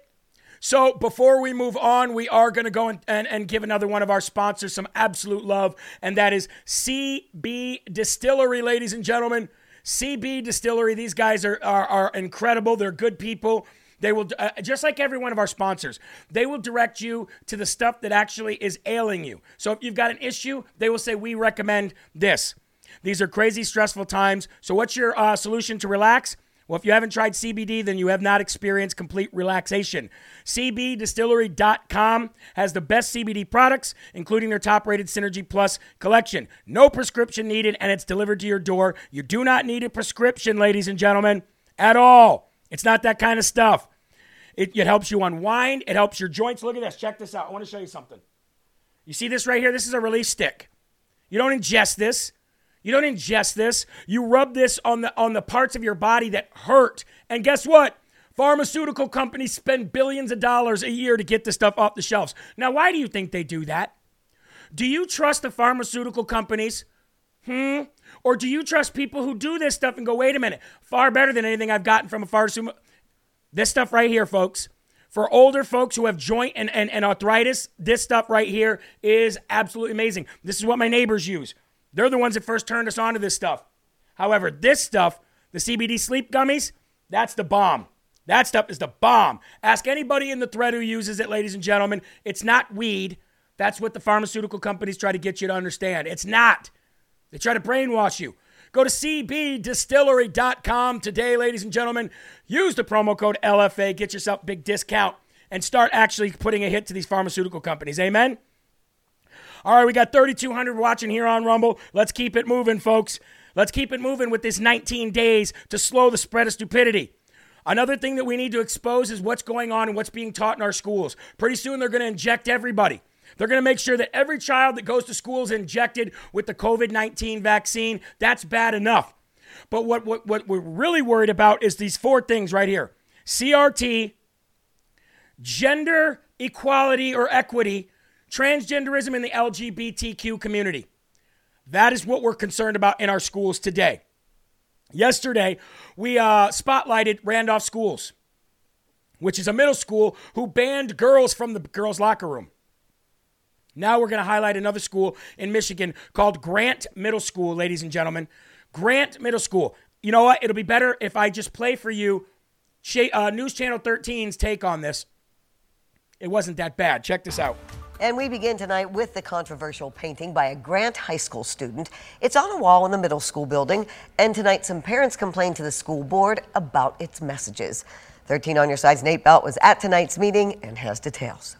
So before we move on, we are going to go and, and, and, give another one of our sponsors some absolute love, and that is CB Distillery, ladies and gentlemen. CB Distillery, these guys are, are, are incredible. They're good people. They will, uh, just like every one of our sponsors, they will direct you to the stuff that actually is ailing you. So if you've got an issue, they will say, We recommend this. These are crazy, stressful times. So what's your uh, solution to relax? Well, if you haven't tried CBD, then you have not experienced complete relaxation. CBDistillery.com has the best CBD products, including their top rated Synergy Plus collection. No prescription needed, and it's delivered to your door. You do not need a prescription, ladies and gentlemen, at all. It's not that kind of stuff. It, it helps you unwind, it helps your joints. Look at this. Check this out. I want to show you something. You see this right here? This is a release stick. You don't ingest this. You don't ingest this. You rub this on the on the parts of your body that hurt. And guess what? Pharmaceutical companies spend billions of dollars a year to get this stuff off the shelves. Now, why do you think they do that? Do you trust the pharmaceutical companies? Hmm? Or do you trust people who do this stuff and go, wait a minute, far better than anything I've gotten from a pharmaceutical? This stuff right here, folks. For older folks who have joint and, and, and arthritis, this stuff right here is absolutely amazing. This is what my neighbors use. They're the ones that first turned us on to this stuff. However, this stuff, the CBD sleep gummies, that's the bomb. That stuff is the bomb. Ask anybody in the thread who uses it, ladies and gentlemen. It's not weed. That's what the pharmaceutical companies try to get you to understand. It's not. They try to brainwash you. Go to cbdistillery.com today, ladies and gentlemen. Use the promo code LFA, get yourself a big discount, and start actually putting a hit to these pharmaceutical companies. Amen? All right, we got 3,200 watching here on Rumble. Let's keep it moving, folks. Let's keep it moving with this 19 days to slow the spread of stupidity. Another thing that we need to expose is what's going on and what's being taught in our schools. Pretty soon they're going to inject everybody. They're going to make sure that every child that goes to school is injected with the COVID 19 vaccine. That's bad enough. But what, what, what we're really worried about is these four things right here CRT, gender equality or equity, transgenderism in the LGBTQ community. That is what we're concerned about in our schools today. Yesterday, we uh, spotlighted Randolph Schools, which is a middle school who banned girls from the girls' locker room. Now we're going to highlight another school in Michigan called Grant Middle School, ladies and gentlemen. Grant Middle School. You know what? It'll be better if I just play for you uh, News Channel 13's take on this. It wasn't that bad. Check this out. And we begin tonight with the controversial painting by a Grant High School student. It's on a wall in the middle school building, and tonight some parents complained to the school board about its messages. 13 on your side's Nate Belt was at tonight's meeting and has details.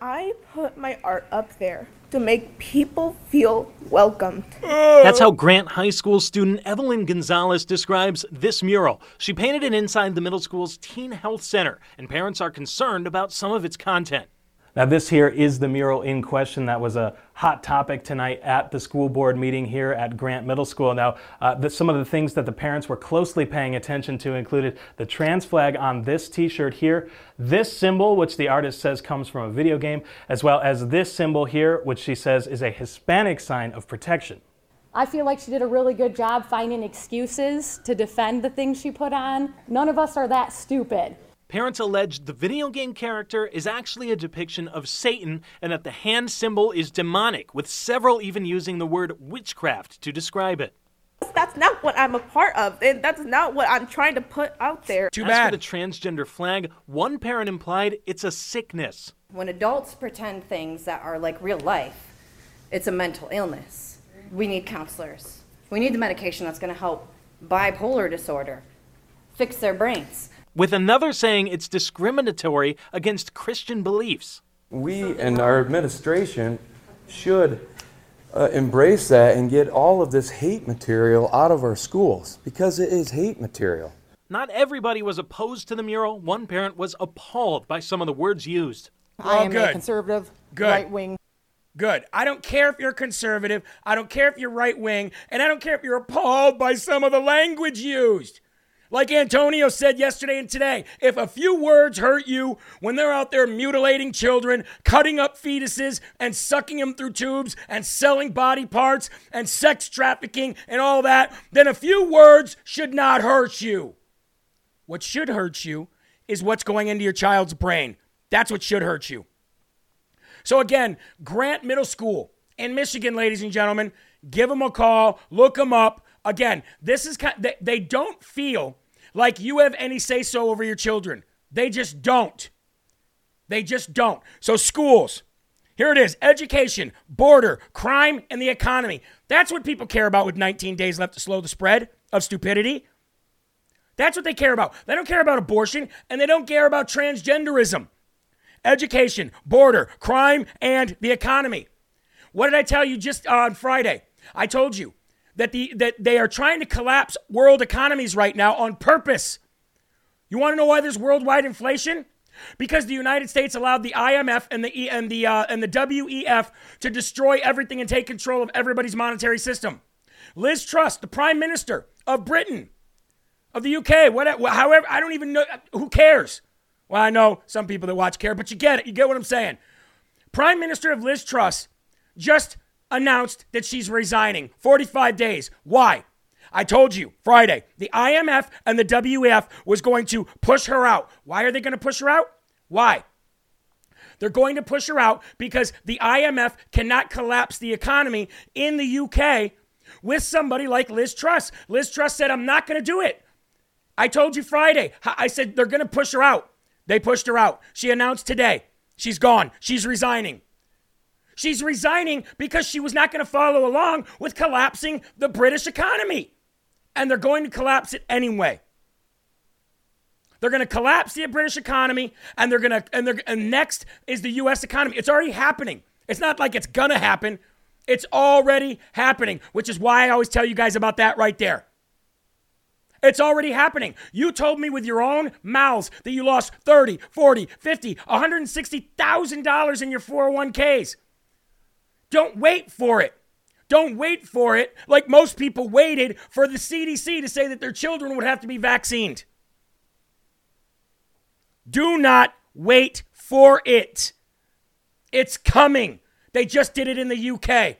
I put my art up there to make people feel welcomed. That's how Grant High School student Evelyn Gonzalez describes this mural. She painted it inside the middle school's Teen Health Center, and parents are concerned about some of its content. Now, this here is the mural in question that was a hot topic tonight at the school board meeting here at Grant Middle School. Now, uh, the, some of the things that the parents were closely paying attention to included the trans flag on this t shirt here, this symbol, which the artist says comes from a video game, as well as this symbol here, which she says is a Hispanic sign of protection. I feel like she did a really good job finding excuses to defend the things she put on. None of us are that stupid. Parents allege the video game character is actually a depiction of Satan and that the hand symbol is demonic, with several even using the word witchcraft to describe it. That's not what I'm a part of, and that's not what I'm trying to put out there. Too As for the transgender flag, one parent implied it's a sickness. When adults pretend things that are like real life, it's a mental illness. We need counselors. We need the medication that's going to help bipolar disorder, fix their brains with another saying it's discriminatory against Christian beliefs. We and our administration should uh, embrace that and get all of this hate material out of our schools because it is hate material. Not everybody was opposed to the mural. One parent was appalled by some of the words used. I am good. a conservative, right wing. Good. I don't care if you're conservative. I don't care if you're right wing. And I don't care if you're appalled by some of the language used. Like Antonio said yesterday and today, if a few words hurt you when they're out there mutilating children, cutting up fetuses, and sucking them through tubes, and selling body parts, and sex trafficking, and all that, then a few words should not hurt you. What should hurt you is what's going into your child's brain. That's what should hurt you. So, again, Grant Middle School in Michigan, ladies and gentlemen, give them a call, look them up. Again, this is kind they, they don't feel like you have any say so over your children. They just don't. They just don't. So, schools, here it is education, border, crime, and the economy. That's what people care about with 19 days left to slow the spread of stupidity. That's what they care about. They don't care about abortion and they don't care about transgenderism, education, border, crime, and the economy. What did I tell you just on Friday? I told you that, the, that they are trying to collapse world economies right now on purpose. You want to know why there's worldwide inflation? Because the United States allowed the IMF and the, e, and, the, uh, and the WEF to destroy everything and take control of everybody's monetary system. Liz Truss, the Prime Minister of Britain, of the UK, whatever, however, I don't even know. Who cares? Well, I know some people that watch care, but you get it. You get what I'm saying. Prime Minister of Liz Truss just announced that she's resigning 45 days. Why? I told you Friday, the IMF and the WEF was going to push her out. Why are they going to push her out? Why? They're going to push her out because the IMF cannot collapse the economy in the UK with somebody like Liz Truss. Liz Truss said, I'm not going to do it. I told you Friday. I said they're going to push her out. They pushed her out. She announced today she's gone. She's resigning. She's resigning because she was not going to follow along with collapsing the British economy. And they're going to collapse it anyway. They're going to collapse the British economy and they're going to and they're and next is the US economy. It's already happening. It's not like it's going to happen. It's already happening, which is why I always tell you guys about that right there. It's already happening. You told me with your own mouths that you lost 30, 40, 50, $160,000 in your 401ks. Don't wait for it. Don't wait for it like most people waited for the CDC to say that their children would have to be vaccinated. Do not wait for it. It's coming. They just did it in the UK.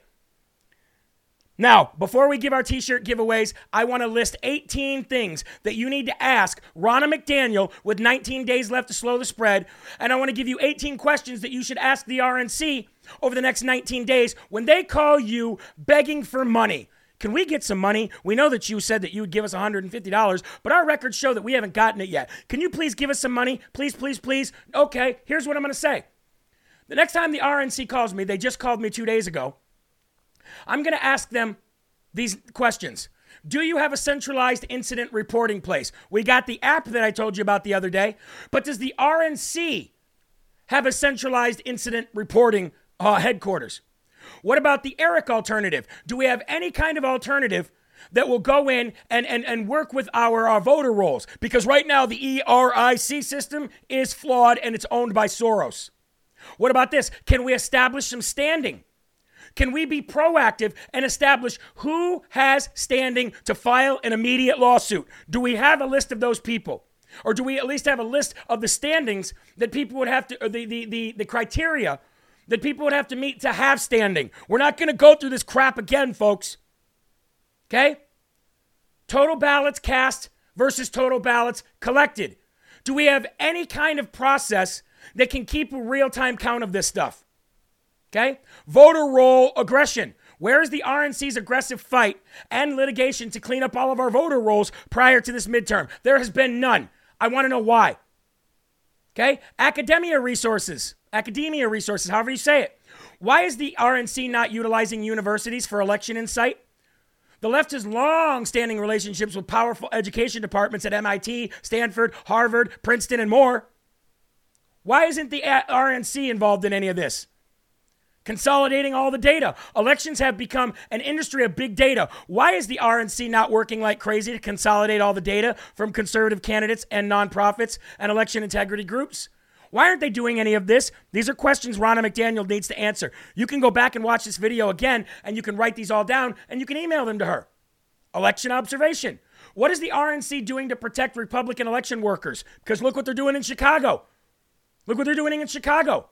Now, before we give our t shirt giveaways, I want to list 18 things that you need to ask Ronna McDaniel with 19 days left to slow the spread. And I want to give you 18 questions that you should ask the RNC over the next 19 days when they call you begging for money. Can we get some money? We know that you said that you would give us $150, but our records show that we haven't gotten it yet. Can you please give us some money? Please, please, please. Okay, here's what I'm going to say. The next time the RNC calls me, they just called me two days ago. I'm going to ask them these questions. Do you have a centralized incident reporting place? We got the app that I told you about the other day, but does the RNC have a centralized incident reporting uh, headquarters? What about the ERIC alternative? Do we have any kind of alternative that will go in and, and, and work with our, our voter rolls? Because right now the ERIC system is flawed and it's owned by Soros. What about this? Can we establish some standing? Can we be proactive and establish who has standing to file an immediate lawsuit? Do we have a list of those people? Or do we at least have a list of the standings that people would have to, or the, the, the, the criteria that people would have to meet to have standing? We're not going to go through this crap again, folks. Okay? Total ballots cast versus total ballots collected. Do we have any kind of process that can keep a real time count of this stuff? Okay? Voter roll aggression. Where is the RNC's aggressive fight and litigation to clean up all of our voter rolls prior to this midterm? There has been none. I want to know why. Okay? Academia resources. Academia resources, however you say it. Why is the RNC not utilizing universities for election insight? The left has long standing relationships with powerful education departments at MIT, Stanford, Harvard, Princeton, and more. Why isn't the RNC involved in any of this? Consolidating all the data. Elections have become an industry of big data. Why is the RNC not working like crazy to consolidate all the data from conservative candidates and nonprofits and election integrity groups? Why aren't they doing any of this? These are questions Ronna McDaniel needs to answer. You can go back and watch this video again and you can write these all down and you can email them to her. Election observation. What is the RNC doing to protect Republican election workers? Because look what they're doing in Chicago. Look what they're doing in Chicago.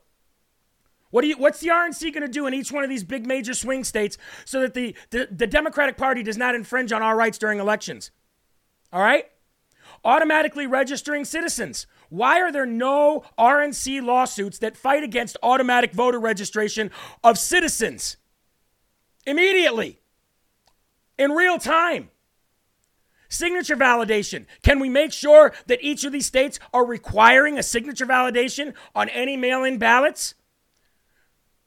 What do you, what's the RNC going to do in each one of these big major swing states so that the, the, the Democratic Party does not infringe on our rights during elections? All right? Automatically registering citizens. Why are there no RNC lawsuits that fight against automatic voter registration of citizens? Immediately, in real time. Signature validation. Can we make sure that each of these states are requiring a signature validation on any mail in ballots?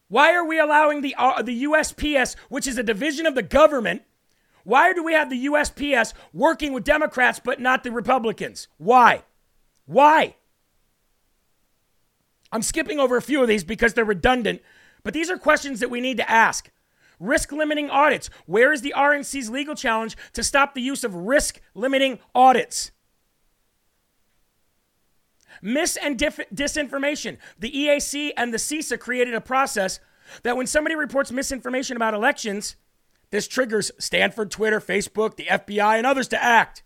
Why are we allowing the, uh, the USPS, which is a division of the government, Why do we have the USPS working with Democrats but not the Republicans? Why? Why? I'm skipping over a few of these because they're redundant, but these are questions that we need to ask. Risk limiting audits. Where is the RNC's legal challenge to stop the use of risk limiting audits? Mis and dif- disinformation. The EAC and the CISA created a process that when somebody reports misinformation about elections, this triggers Stanford, Twitter, Facebook, the FBI, and others to act.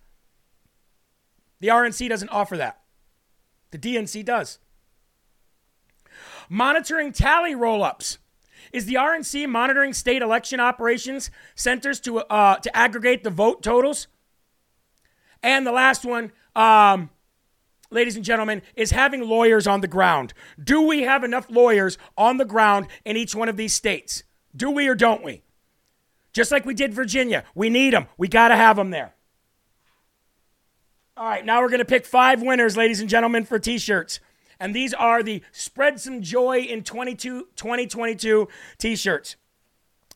The RNC doesn't offer that. The DNC does. Monitoring tally roll ups. Is the RNC monitoring state election operations centers to, uh, to aggregate the vote totals? And the last one, um, ladies and gentlemen, is having lawyers on the ground. Do we have enough lawyers on the ground in each one of these states? Do we or don't we? Just like we did Virginia, we need them. We got to have them there. All right, now we're going to pick five winners, ladies and gentlemen, for t shirts. And these are the Spread Some Joy in 22, 2022 t shirts.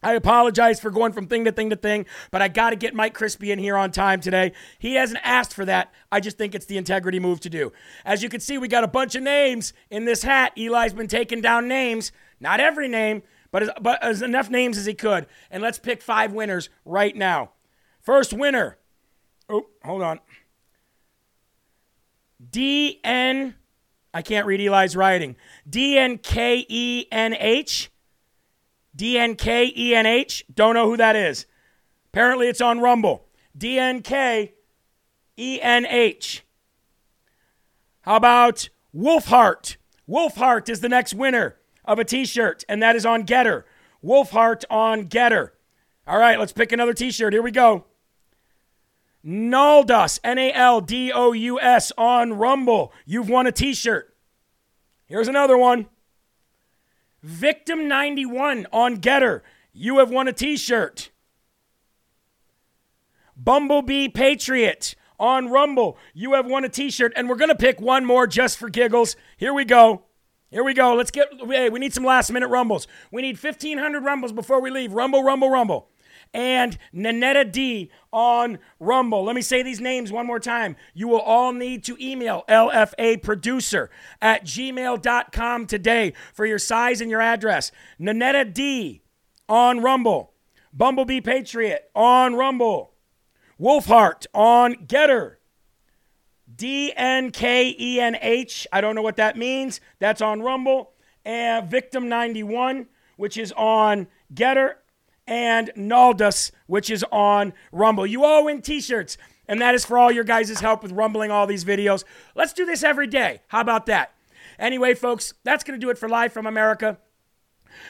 I apologize for going from thing to thing to thing, but I got to get Mike Crispi in here on time today. He hasn't asked for that. I just think it's the integrity move to do. As you can see, we got a bunch of names in this hat. Eli's been taking down names, not every name, but as, but as enough names as he could. And let's pick five winners right now. First winner. Oh, hold on. DN I can't read Eli's writing. D N K E N H. D N K E N H. Don't know who that is. Apparently it's on Rumble. D N K E N H. How about Wolfheart? Wolfheart is the next winner of a t shirt, and that is on Gettr. Wolfheart on Gettr. All right, let's pick another t shirt. Here we go. Naldous, N A L D O U S on Rumble. You've won a t shirt. Here's another one. Victim 91 on Gettr. You have won a t shirt. Bumblebee Patriot on Rumble. You have won a t shirt. And we're going to pick one more just for giggles. Here we go. Here we go. Let's get, hey, we need some last minute rumbles. We need 1,500 rumbles before we leave. Rumble, rumble, rumble and Nanetta D on Rumble. Let me say these names one more time. You will all need to email LFAproducer at gmail.com today for your size and your address. Nanetta D on Rumble. Bumblebee Patriot on Rumble. Wolfheart on Gettr. D N K E N H. I don't know what that means. That's on Rumble. And Victim 91, which is on Gettr and Naldous, which is on Rumble. You all win t shirts, and that is for all your guys' help with rumbling all these videos. Let's do this every day. How about that? Anyway, folks, that's going to do it for Live from America.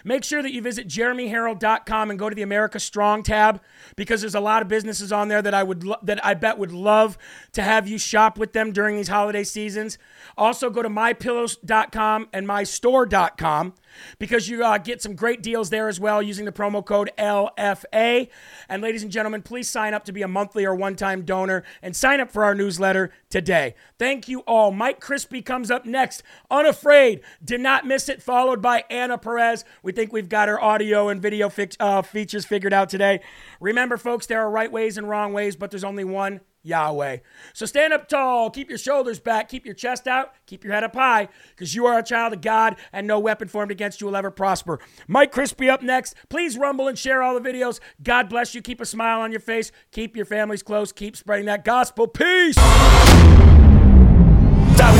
Make sure that you visit jeremyherrell.com and go to the America Strong tab because there's a lot of businesses on there that I would lo- that I bet would love to have you shop with them during these holiday seasons. Also go to mypillows.com and mystore.com because you uh, get some great deals there as well using the promo code LFA. And ladies and gentlemen, please sign up to be a monthly or one-time donor and sign up for our newsletter today. Thank you all. Mike Crispi comes up next. Unafraid. Did not miss it. Followed by Anna Perez. We think we've got our audio and video fix, uh, features figured out today. Remember, folks, there are right ways and wrong ways, but there's only one Yahweh. So stand up tall, keep your shoulders back, keep your chest out, keep your head up high, because you are a child of God and no weapon formed against you will ever prosper. Mike Crispi up next. Please rumble and share all the videos. God bless you. Keep a smile on your face. Keep your families close. Keep spreading that gospel. Peace. That